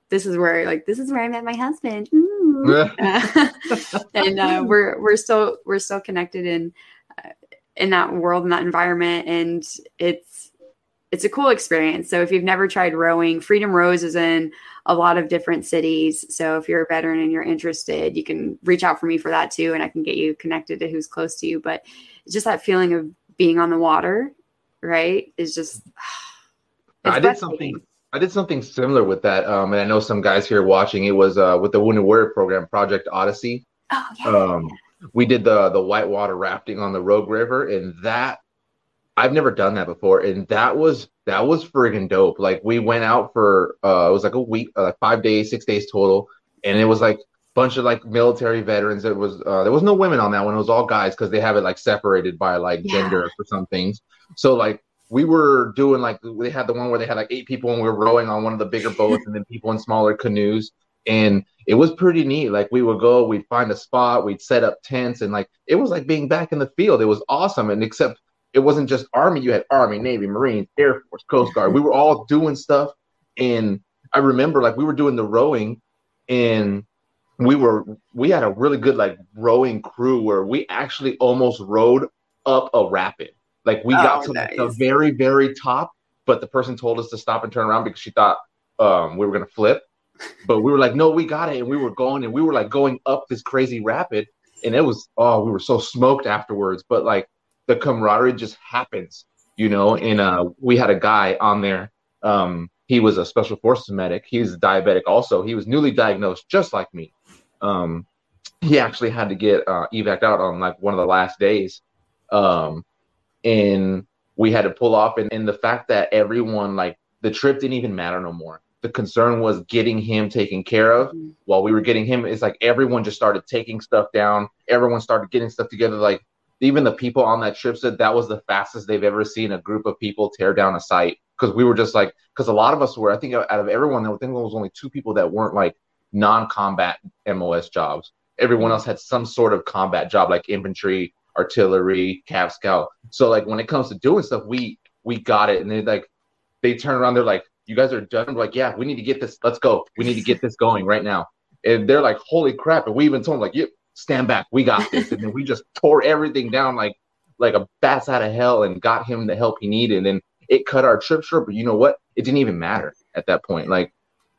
this is where like this is where I met my husband, and uh, we're we're still we're still connected in uh, in that world in that environment, and it's it's a cool experience. So if you've never tried rowing, Freedom Rows is in a lot of different cities. So if you're a veteran and you're interested, you can reach out for me for that too, and I can get you connected to who's close to you. But it's just that feeling of being on the water, right? Is just. I did something. I did something similar with that, um, and I know some guys here watching. It was uh, with the Wounded Warrior program, Project Odyssey. Oh yeah. Um, we did the the whitewater rafting on the Rogue River, and that I've never done that before, and that was that was friggin' dope. Like we went out for uh, it was like a week, uh, like five days, six days total, and it was like a bunch of like military veterans. It was uh, there was no women on that one. It was all guys because they have it like separated by like yeah. gender for some things. So like we were doing like they had the one where they had like eight people and we were rowing on one of the bigger boats and then people in smaller canoes and it was pretty neat like we would go we'd find a spot we'd set up tents and like it was like being back in the field it was awesome and except it wasn't just Army. You had Army, Navy, Marines, Air Force, Coast Guard. We were all doing stuff. And I remember like we were doing the rowing and we were we had a really good like rowing crew where we actually almost rowed up a rapid. Like we oh, got to nice. the very, very top, but the person told us to stop and turn around because she thought um, we were gonna flip. But we were like, no, we got it. And we were going and we were like going up this crazy rapid. And it was oh, we were so smoked afterwards. But like the camaraderie just happens, you know. And uh, we had a guy on there. Um, he was a special forces medic. He's diabetic also. He was newly diagnosed, just like me. Um, he actually had to get uh, evac out on like one of the last days, um, and we had to pull off. And, and the fact that everyone like the trip didn't even matter no more. the concern was getting him taken care of. Mm-hmm. While we were getting him, it's like everyone just started taking stuff down. Everyone started getting stuff together. Like even the people on that trip said that was the fastest they've ever seen a group of people tear down a site because we were just like because a lot of us were I think out of everyone I think there was only two people that weren't like non-combat MOS jobs. Everyone mm-hmm. else had some sort of combat job like infantry, artillery, cav scout. So like when it comes to doing stuff, we we got it, and they like they turn around, they're like, "You guys are done." We're like, "Yeah, we need to get this. Let's go. We need to get this going right now." And they're like, "Holy crap!" And we even told them like, "Yep, stand back. We got this." and then we just tore everything down like like a bats out of hell and got him the help he needed. And it cut our trip short, but you know what? It didn't even matter at that point. Like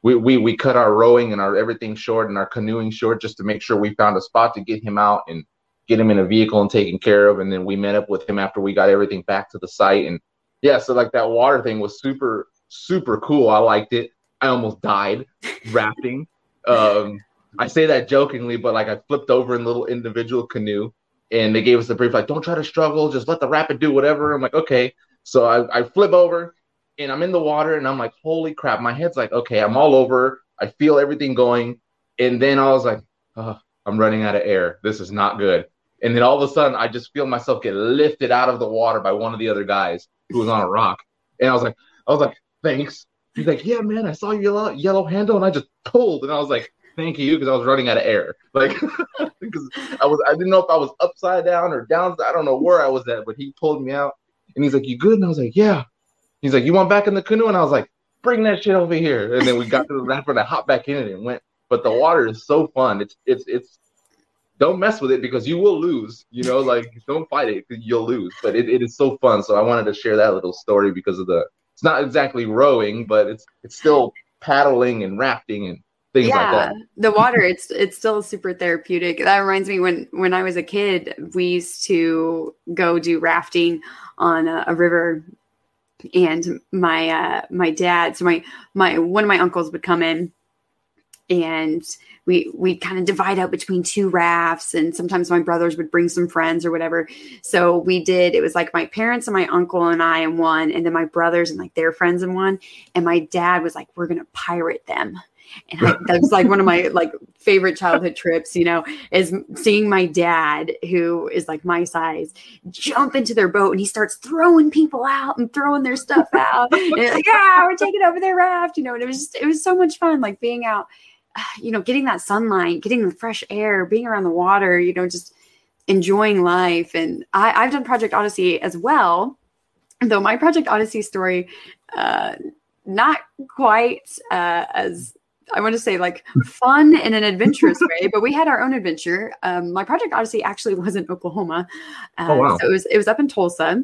we, we we cut our rowing and our everything short and our canoeing short just to make sure we found a spot to get him out and get him in a vehicle and taken care of. And then we met up with him after we got everything back to the site. And yeah, so like that water thing was super super cool. I liked it. I almost died rafting. Um, I say that jokingly, but like I flipped over in a little individual canoe and they gave us the brief like, don't try to struggle, just let the rapid do whatever. I'm like, okay. So I, I flip over and I'm in the water and I'm like, holy crap. My head's like, okay, I'm all over. I feel everything going. And then I was like, oh, I'm running out of air. This is not good. And then all of a sudden, I just feel myself get lifted out of the water by one of the other guys who was on a rock. And I was like, I was like, thanks. He's like, yeah, man, I saw your yellow, yellow handle and I just pulled. And I was like, thank you, because I was running out of air. Like, because I was, I didn't know if I was upside down or down. I don't know where I was at, but he pulled me out. And he's like, you good? And I was like, yeah. He's like, you want back in the canoe? And I was like, bring that shit over here. And then we got to the raft and I hopped back in it and went. But the water is so fun. It's it's it's don't mess with it because you will lose. You know, like don't fight it you'll lose. But it, it is so fun. So I wanted to share that little story because of the it's not exactly rowing, but it's it's still paddling and rafting and things yeah, like the water it's it's still super therapeutic. That reminds me when when I was a kid, we used to go do rafting on a, a river. And my uh my dad so my my one of my uncles would come in and we we kind of divide up between two rafts and sometimes my brothers would bring some friends or whatever. So we did it was like my parents and my uncle and i in one and then my brothers and like their friends in one. And my dad was like we're gonna pirate them and I, that's like one of my like favorite childhood trips you know is seeing my dad who is like my size jump into their boat and he starts throwing people out and throwing their stuff out like yeah we're taking over their raft you know and it was just it was so much fun like being out you know, getting that sunlight, getting the fresh air, being around the water, you know, just enjoying life. And I, I've done Project Odyssey as well, though my Project Odyssey story, uh, not quite uh, as I want to say like fun in an adventurous way, but we had our own adventure. Um, my Project Odyssey actually was in Oklahoma, uh, Oh, wow. so it was it was up in Tulsa,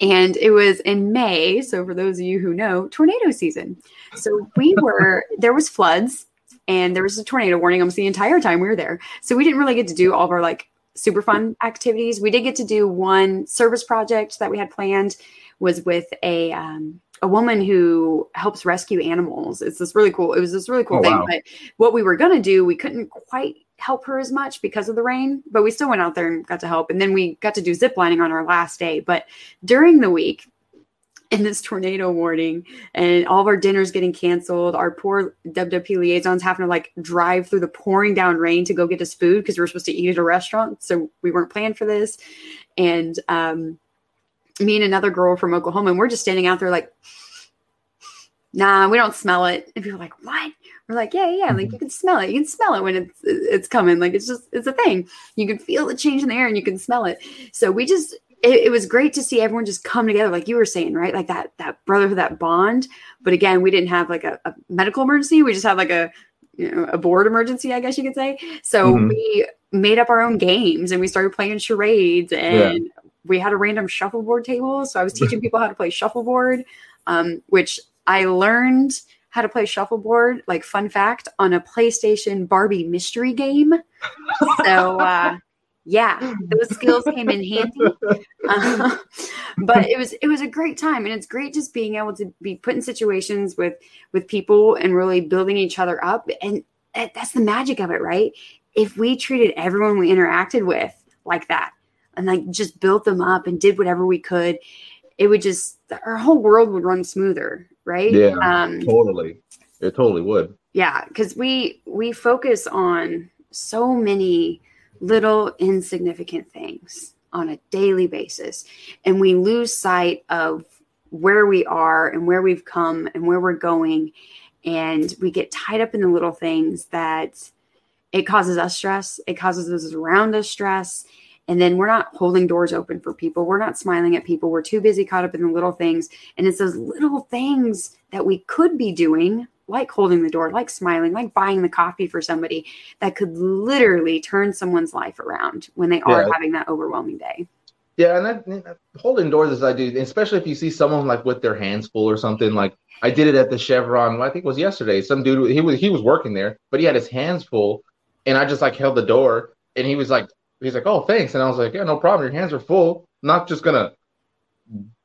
and it was in May. So for those of you who know, tornado season. So we were there was floods and there was a tornado warning almost the entire time we were there. So we didn't really get to do all of our like super fun activities. We did get to do one service project that we had planned was with a um, a woman who helps rescue animals. It's this really cool. It was this really cool Oh, thing. wow. But what we were gonna do, we couldn't quite help her as much because of the rain, but we still went out there and got to help. And then we got to do zip lining on our last day. But during the week, in this tornado warning and all of our dinners getting canceled, our poor WWP liaisons having to like drive through the pouring down rain to go get us food because we were supposed to eat at a restaurant. So we weren't planned for this. And um, me and another girl from Oklahoma, and we're just standing out there like, nah, we don't smell it. And people are like, what? We're like, yeah, yeah, like you can smell it. You can smell it when it's it's coming. Like it's just it's a thing. You can feel the change in the air and you can smell it. So we just it, it was great to see everyone just come together, like you were saying, right? Like that that brotherhood, that bond. But again, we didn't have like a, a medical emergency. We just had like a you know a bored emergency, I guess you could say. So Mhm. we made up our own games and we started playing charades and we had a random shuffleboard table. So I was teaching people how to play shuffleboard, um, which I learned how to play shuffleboard. Like fun fact on a PlayStation Barbie mystery game. So uh, yeah, those skills came in handy. Uh, but it was it was a great time, and it's great just being able to be put in situations with with people and really building each other up. And that- that's the magic of it, right? If we treated everyone we interacted with like that, and like just built them up and did whatever we could, it would just our whole world would run smoother, right? Yeah. Um, Totally. It totally would. Yeah, because we we focus on so many little insignificant things on a daily basis, and we lose sight of where we are and where we've come and where we're going, and we get tied up in the little things that it causes us stress. It causes those around us stress. And then we're not holding doors open for people. We're not smiling at people. We're too busy caught up in the little things. And it's those little things that we could be doing, like holding the door, like smiling, like buying the coffee for somebody, that could literally turn someone's life around when they are yeah. having that overwhelming day. Yeah, and that, holding doors as I do, especially if you see someone like with their hands full or something. Like I did it at the Chevron. I think it was yesterday. Some dude he was he was working there, but he had his hands full, and I just like held the door, and he was like, he's like, oh thanks, and I was like, yeah, no problem. Your hands are full. I'm not just gonna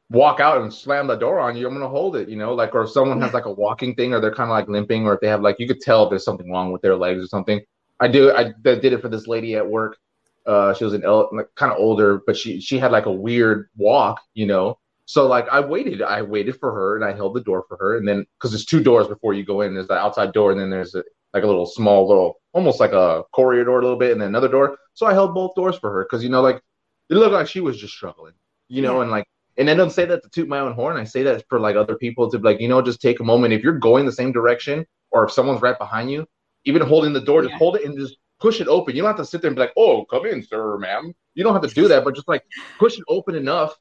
walk out and slam the door on you. I'm gonna hold it, you know, like or if someone has like a walking thing, or they're kind of like limping, or if they have like you could tell if there's something wrong with their legs or something. I do. I did it for this lady at work uh, she was an like, kind of older, but she she had like a weird walk, you know. So like I waited, I waited for her and I held the door for her, and then because there's two doors before you go in, there's the outside door, and then there's a, like a little small little, almost like a corridor a little bit, and then another door. So I held both doors for her because you know like it looked like she was just struggling, you know, yeah. and like and I don't say that to toot my own horn. I say that for like other people to like, you know, just take a moment. If you're going the same direction or if someone's right behind you, even holding the door, yeah. just hold it and just push it open. You don't have to sit there and be like, "Oh, come in, sir, ma'am." You don't have to do that, but just like push it open enough,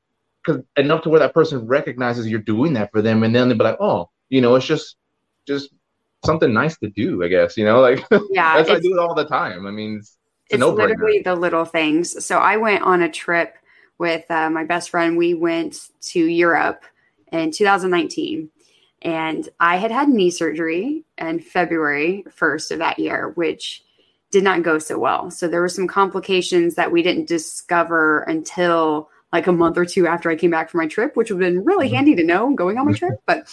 because enough to where that person recognizes you're doing that for them, and then they'll be like, "Oh, you know, it's just just something nice to do." I guess you know, like yeah, that's I do it all the time. I mean, it's, it's, it's literally the little things. So I went on a trip with uh, my best friend. We went to Europe in 2019 and I had had knee surgery in February 1st of that year, which did not go so well. So there were some complications that we didn't discover until like a month or two after I came back from my trip, which would have been really mm-hmm. handy to know going on my trip. But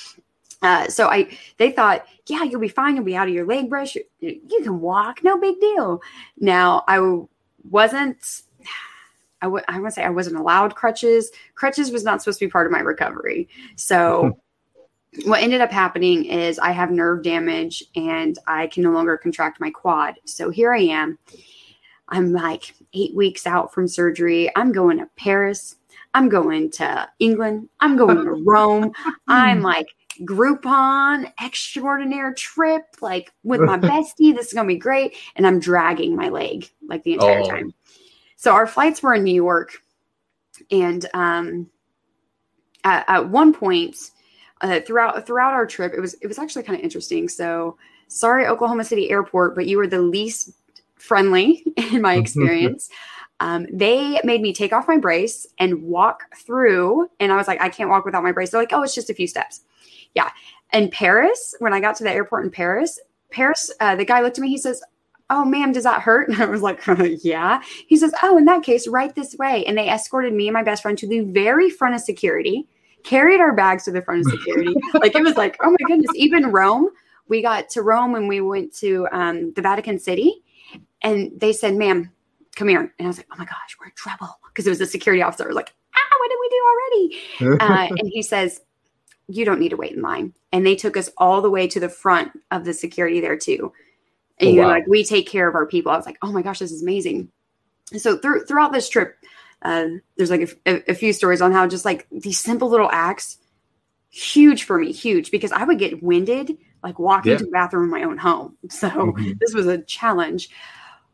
uh, so I, they thought, yeah, you'll be fine. You'll be out of your leg brush. You, you can walk, no big deal. Now I wasn't. I would I want to say I wasn't allowed crutches. Crutches was not supposed to be part of my recovery. So what ended up happening is I have nerve damage and I can no longer contract my quad. So here I am. I'm like eight weeks out from surgery. I'm going to Paris. I'm going to England. I'm going to Rome. I'm like Groupon extraordinary trip, like with my bestie. This is going to be great. And I'm dragging my leg like the entire oh. time. So our flights were in New York. And um, at, at one point, uh, throughout throughout our trip, it was it was actually kind of interesting. So sorry, Oklahoma City Airport, but you were the least friendly in my experience. Um, they made me take off my brace and walk through, and I was like, I can't walk without my brace. They're like, oh, it's just a few steps. Yeah. And Paris, when I got to the airport in Paris, Paris, uh, the guy looked at me. He says, oh ma'am does that hurt and i was like yeah he says oh in that case right this way and they escorted me and my best friend to the very front of security carried our bags to the front of security. like it was like, oh my goodness. Even Rome, we got to Rome and we went to um, the Vatican City, and they said, "Ma'am, come here." And I was like, "Oh my gosh, we're in trouble," because it was a security officer. I was like, "Ah, what did we do already?" uh, and he says, "You don't need to wait in line." And they took us all the way to the front of the security there too. And oh, you're wow. like, "We take care of our people." I was like, "Oh my gosh, this is amazing." So through, throughout this trip, uh, there's like a, a, few stories on how just like these simple little acts, huge for me, huge because I would get winded like walking yeah. to the bathroom in my own home. So mm-hmm. this was a challenge.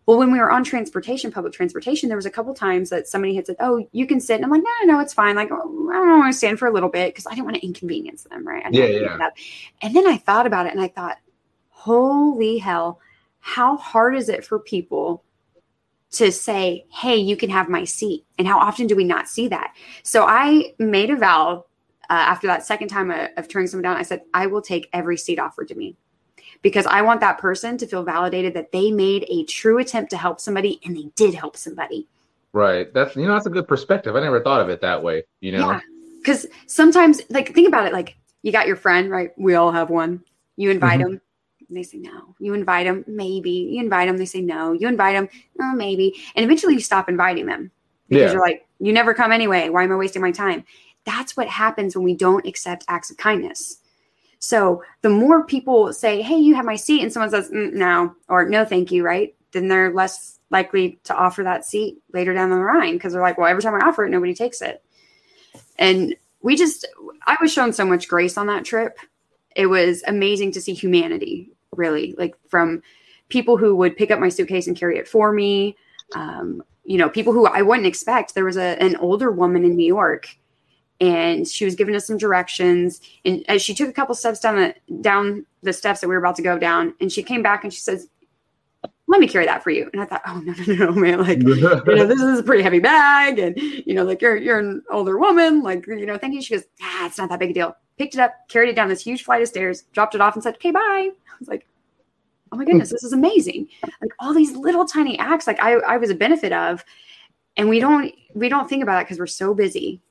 Well, when we were on transportation, public transportation, there was a couple times that somebody had said, "Oh, you can sit," and I'm like, "No, no, no, it's fine. Like, oh, I don't want to stand for a little bit because I didn't want to inconvenience them, right?" yeah, yeah. And then I thought about it, and I thought, "Holy hell, how hard is it for people to say, hey, you can have my seat. And how often do we not see that? So I made a vow uh, after that second time of, of turning someone down. I said, I will take every seat offered to me because I want that person to feel validated that they made a true attempt to help somebody and they did help somebody. Right. That's, you know, that's a good perspective. I never thought of it that way, you know? Yeah. Because sometimes, like, think about it like, you got your friend, right? We all have one. You invite mm-hmm. them they say no. You invite them, maybe. You invite them, they say no. You invite them, oh, maybe. And eventually you stop inviting them because yeah. you're like, you never come anyway. Why am I wasting my time? That's what happens when we don't accept acts of kindness. So the more people say, "Hey, you have my seat," and someone says, mm, "No," or "No, thank you," right? Then they're less likely to offer that seat later down the line because they're like, "Well, every time I offer it, nobody takes it." And we just, I was shown so much grace on that trip. It was amazing to see humanity, really, like from people who would pick up my suitcase and carry it for me. Um, you know, people who I wouldn't expect. There was a, an older woman in New York and she was giving us some directions. And as she took a couple steps down the down the steps that we were about to go down, and she came back and she says, "Let me carry that for you." And I thought, "Oh no, no, no, man! Like, you know, this is a pretty heavy bag, and you know, like you're you're an older woman, like you know, thank you." She goes, "Ah, it's not that big a deal." Picked it up, carried it down this huge flight of stairs, dropped it off, and said, "Okay, bye." I was like, "Oh my goodness, this is amazing!" Like all these little tiny acts, like I I was a benefit of, and we don't we don't think about it because we're so busy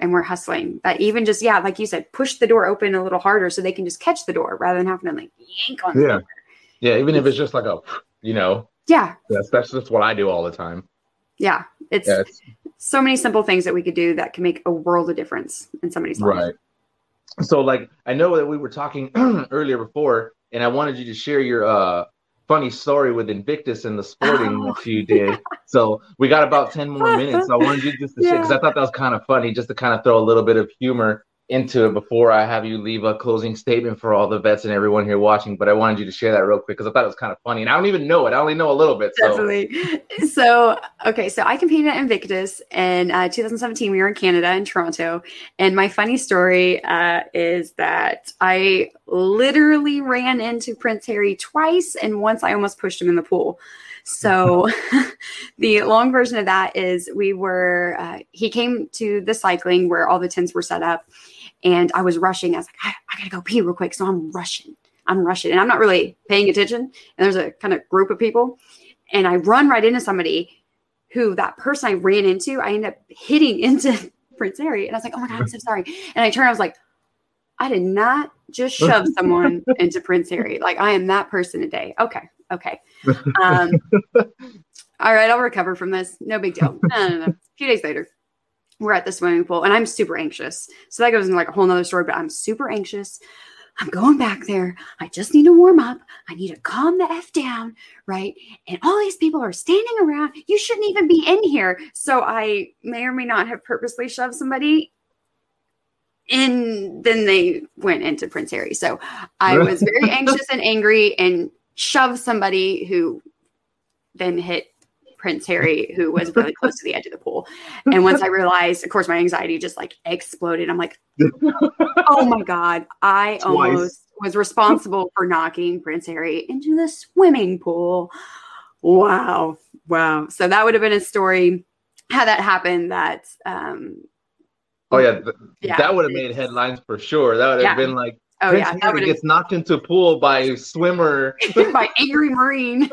and we're hustling. That even just yeah like you said push the door open a little harder so they can just catch the door rather than having to like yank on yeah. yeah even if it's just like a you know. Yeah. That's that's just what i do all the time. Yeah it's, yeah, it's so many simple things that we could do that can make a world of difference in somebody's life. Right. So like i know that we were talking earlier before and i wanted you to share your uh funny story with Invictus and the sporting oh, that you did. So we got about 10 more minutes. So I wanted you just to yeah. because I thought that was kind of funny just to kind of throw a little bit of humor into it before I have you leave a closing statement for all the vets and everyone here watching. But I wanted you to share that real quick because I thought it was kind of funny. And I don't even know it. I only know a little bit. So. Definitely. So, okay. So I competed at Invictus in uh, 2017. We were in Canada in Toronto. And my funny story uh, is that I literally ran into Prince Harry twice. And once I almost pushed him in the pool. So the long version of that is we were, uh, he came to the cycling where all the tents were set up and I was rushing. I was like, I, I gotta go pee real quick. So I'm rushing. I'm rushing. And I'm not really paying attention. And there's a kind of group of people. And I run right into somebody who that person I ran into, I end up hitting into Prince Harry. And I was like, oh my God, I'm so sorry. And I turned, I was like, I did not just shove someone into Prince Harry. Like I am that person today. Okay. Okay. Um, all right. I'll recover from this. No big deal. No, no, no. A few days later, we're at the swimming pool and I'm super anxious. So that goes into like a whole nother story, but I'm super anxious. I'm going back there. I just need to warm up. I need to calm the F down, right? And all these people are standing around. You shouldn't even be in here. So I may or may not have purposely shoved somebody and then they went into Prince Harry. So I was very anxious and angry and shoved somebody who then hit Prince Harry, who was really close to the edge of the pool. And once I realized, of course, my anxiety just like exploded. I'm like, oh my God, I Twice. almost was responsible for knocking Prince Harry into the swimming pool. Wow. Wow. So that would have been a story how that happened that um oh yeah, th- yeah that would have made headlines for sure that would have yeah. been like Oh Prince yeah, Harry gets knocked into a pool by a swimmer by angry marine.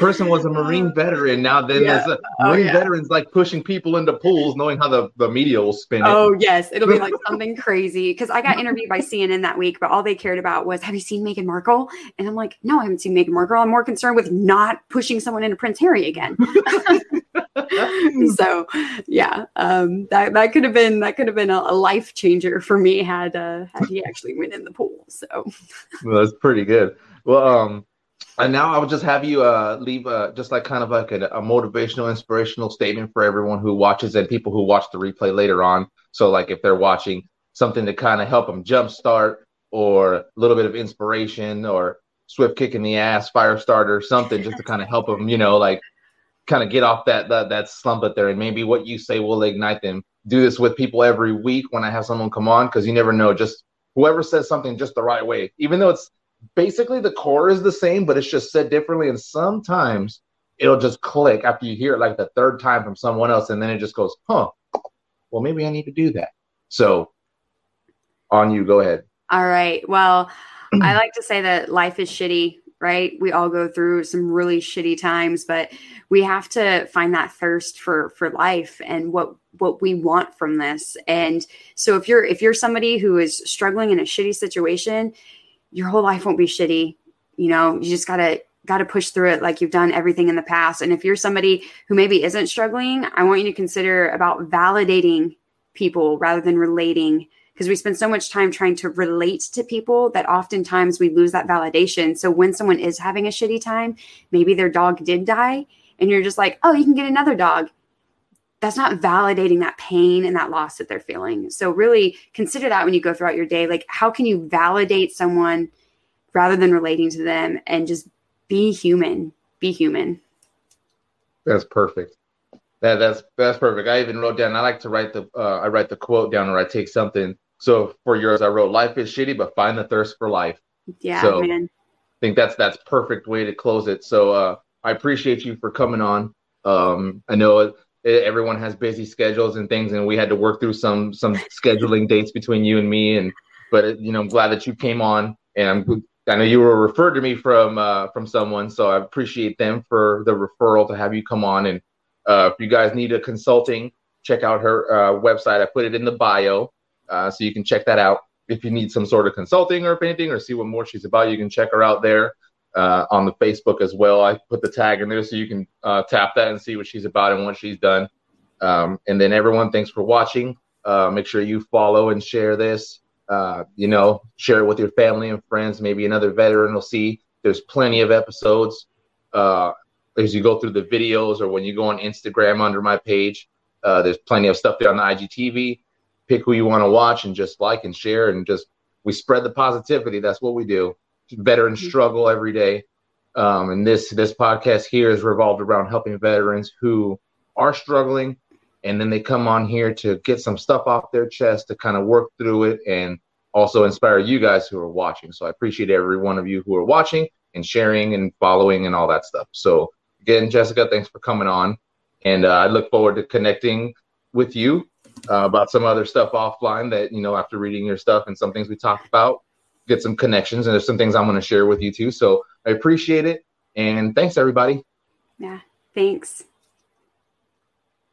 Person was a Marine veteran. Now then yeah. there's a oh, Marine oh, yeah. veterans like pushing people into pools, knowing how the, the media will spin it. Oh yes, it'll be like something crazy. Because I got interviewed by CNN that week, but all they cared about was, "Have you seen Meghan Markle?" And I'm like, "No, I haven't seen Meghan Markle. I'm more concerned with not pushing someone into Prince Harry again." so yeah, um, that that could have been that could have been a, a life changer for me had uh, had he actually went in the pool. So well, that's pretty good. Well, um, and now I would just have you uh, leave uh, just like kind of like a, a, motivational, inspirational statement for everyone who watches and people who watch the replay later on. So, like if they're watching something to kind of help them jumpstart or a little bit of inspiration or swift kick in the ass, fire starter, something just to kind of help them, you know, like kind of get off that, that that slump that they're in. Maybe what you say will ignite them. Do this with people every week when I have someone come on because you never know. Just whoever says something just the right way, even though it's basically the core is the same, but it's just said differently. And sometimes it'll just click after you hear it like the third time from someone else, and then it just goes, huh, well, maybe I need to do that. So on you, go ahead. All right. Well, I like to say that life is shitty, right? We all go through some really shitty times, but we have to find that thirst for for life and what what we want from this. And so if you're if you're somebody who is struggling in a shitty situation, your whole life won't be shitty. You know, you just gotta gotta push through it like you've done everything in the past. And if you're somebody who maybe isn't struggling, I want you to consider about validating people rather than relating because we spend so much time trying to relate to people that oftentimes we lose that validation. So when someone is having a shitty time, maybe their dog did die, and you're just like, oh, you can get another dog. That's not validating that pain and that loss that they're feeling. So really consider that when you go throughout your day. Like, how can you validate someone rather than relating to them and just be human? Be human. That's perfect. That that's that's perfect. I even wrote down. I like to write the uh, I write the quote down, or I take something. So for yours, I wrote, "Life is shitty, but find the thirst for life." Yeah, so man. I think that's that's perfect way to close it. So uh, I appreciate you for coming on. Um, I know everyone has busy schedules and things, and we had to work through some some scheduling dates between you and me. And but you know, I'm glad that you came on, and I'm I know you were referred to me from uh, from someone, so I appreciate them for the referral to have you come on. And uh, if you guys need a consulting, check out her uh, website. I put it in the bio, uh, so you can check that out. If you need some sort of consulting or anything, or see what more she's about, you can check her out there uh, on the Facebook as well. I put the tag in there so you can uh, tap that and see what she's about and what she's done. Um, and then everyone, thanks for watching. make sure you follow and share this. Uh, you know, share it with your family and friends. Maybe another veteran will see. There's plenty of episodes uh, as you go through the videos or when you go on Instagram under my page. Uh, there's plenty of stuff there on the IGTV. Pick who you want to watch and just like and share and just we spread the positivity. That's what we do. Veterans mm-hmm. struggle every day. Um, and this this podcast here is revolved around helping veterans who are struggling and then they come on here to get some stuff off their chest to kind of work through it and also inspire you guys who are watching. So I appreciate every one of you who are watching and sharing and following and all that stuff. So again, Jessica, thanks for coming on, and uh, I look forward to connecting with you uh, about some other stuff offline that you know after reading your stuff and some things we talked about, get some connections and there's some things I'm going to share with you too. So I appreciate it and thanks everybody. Yeah, thanks.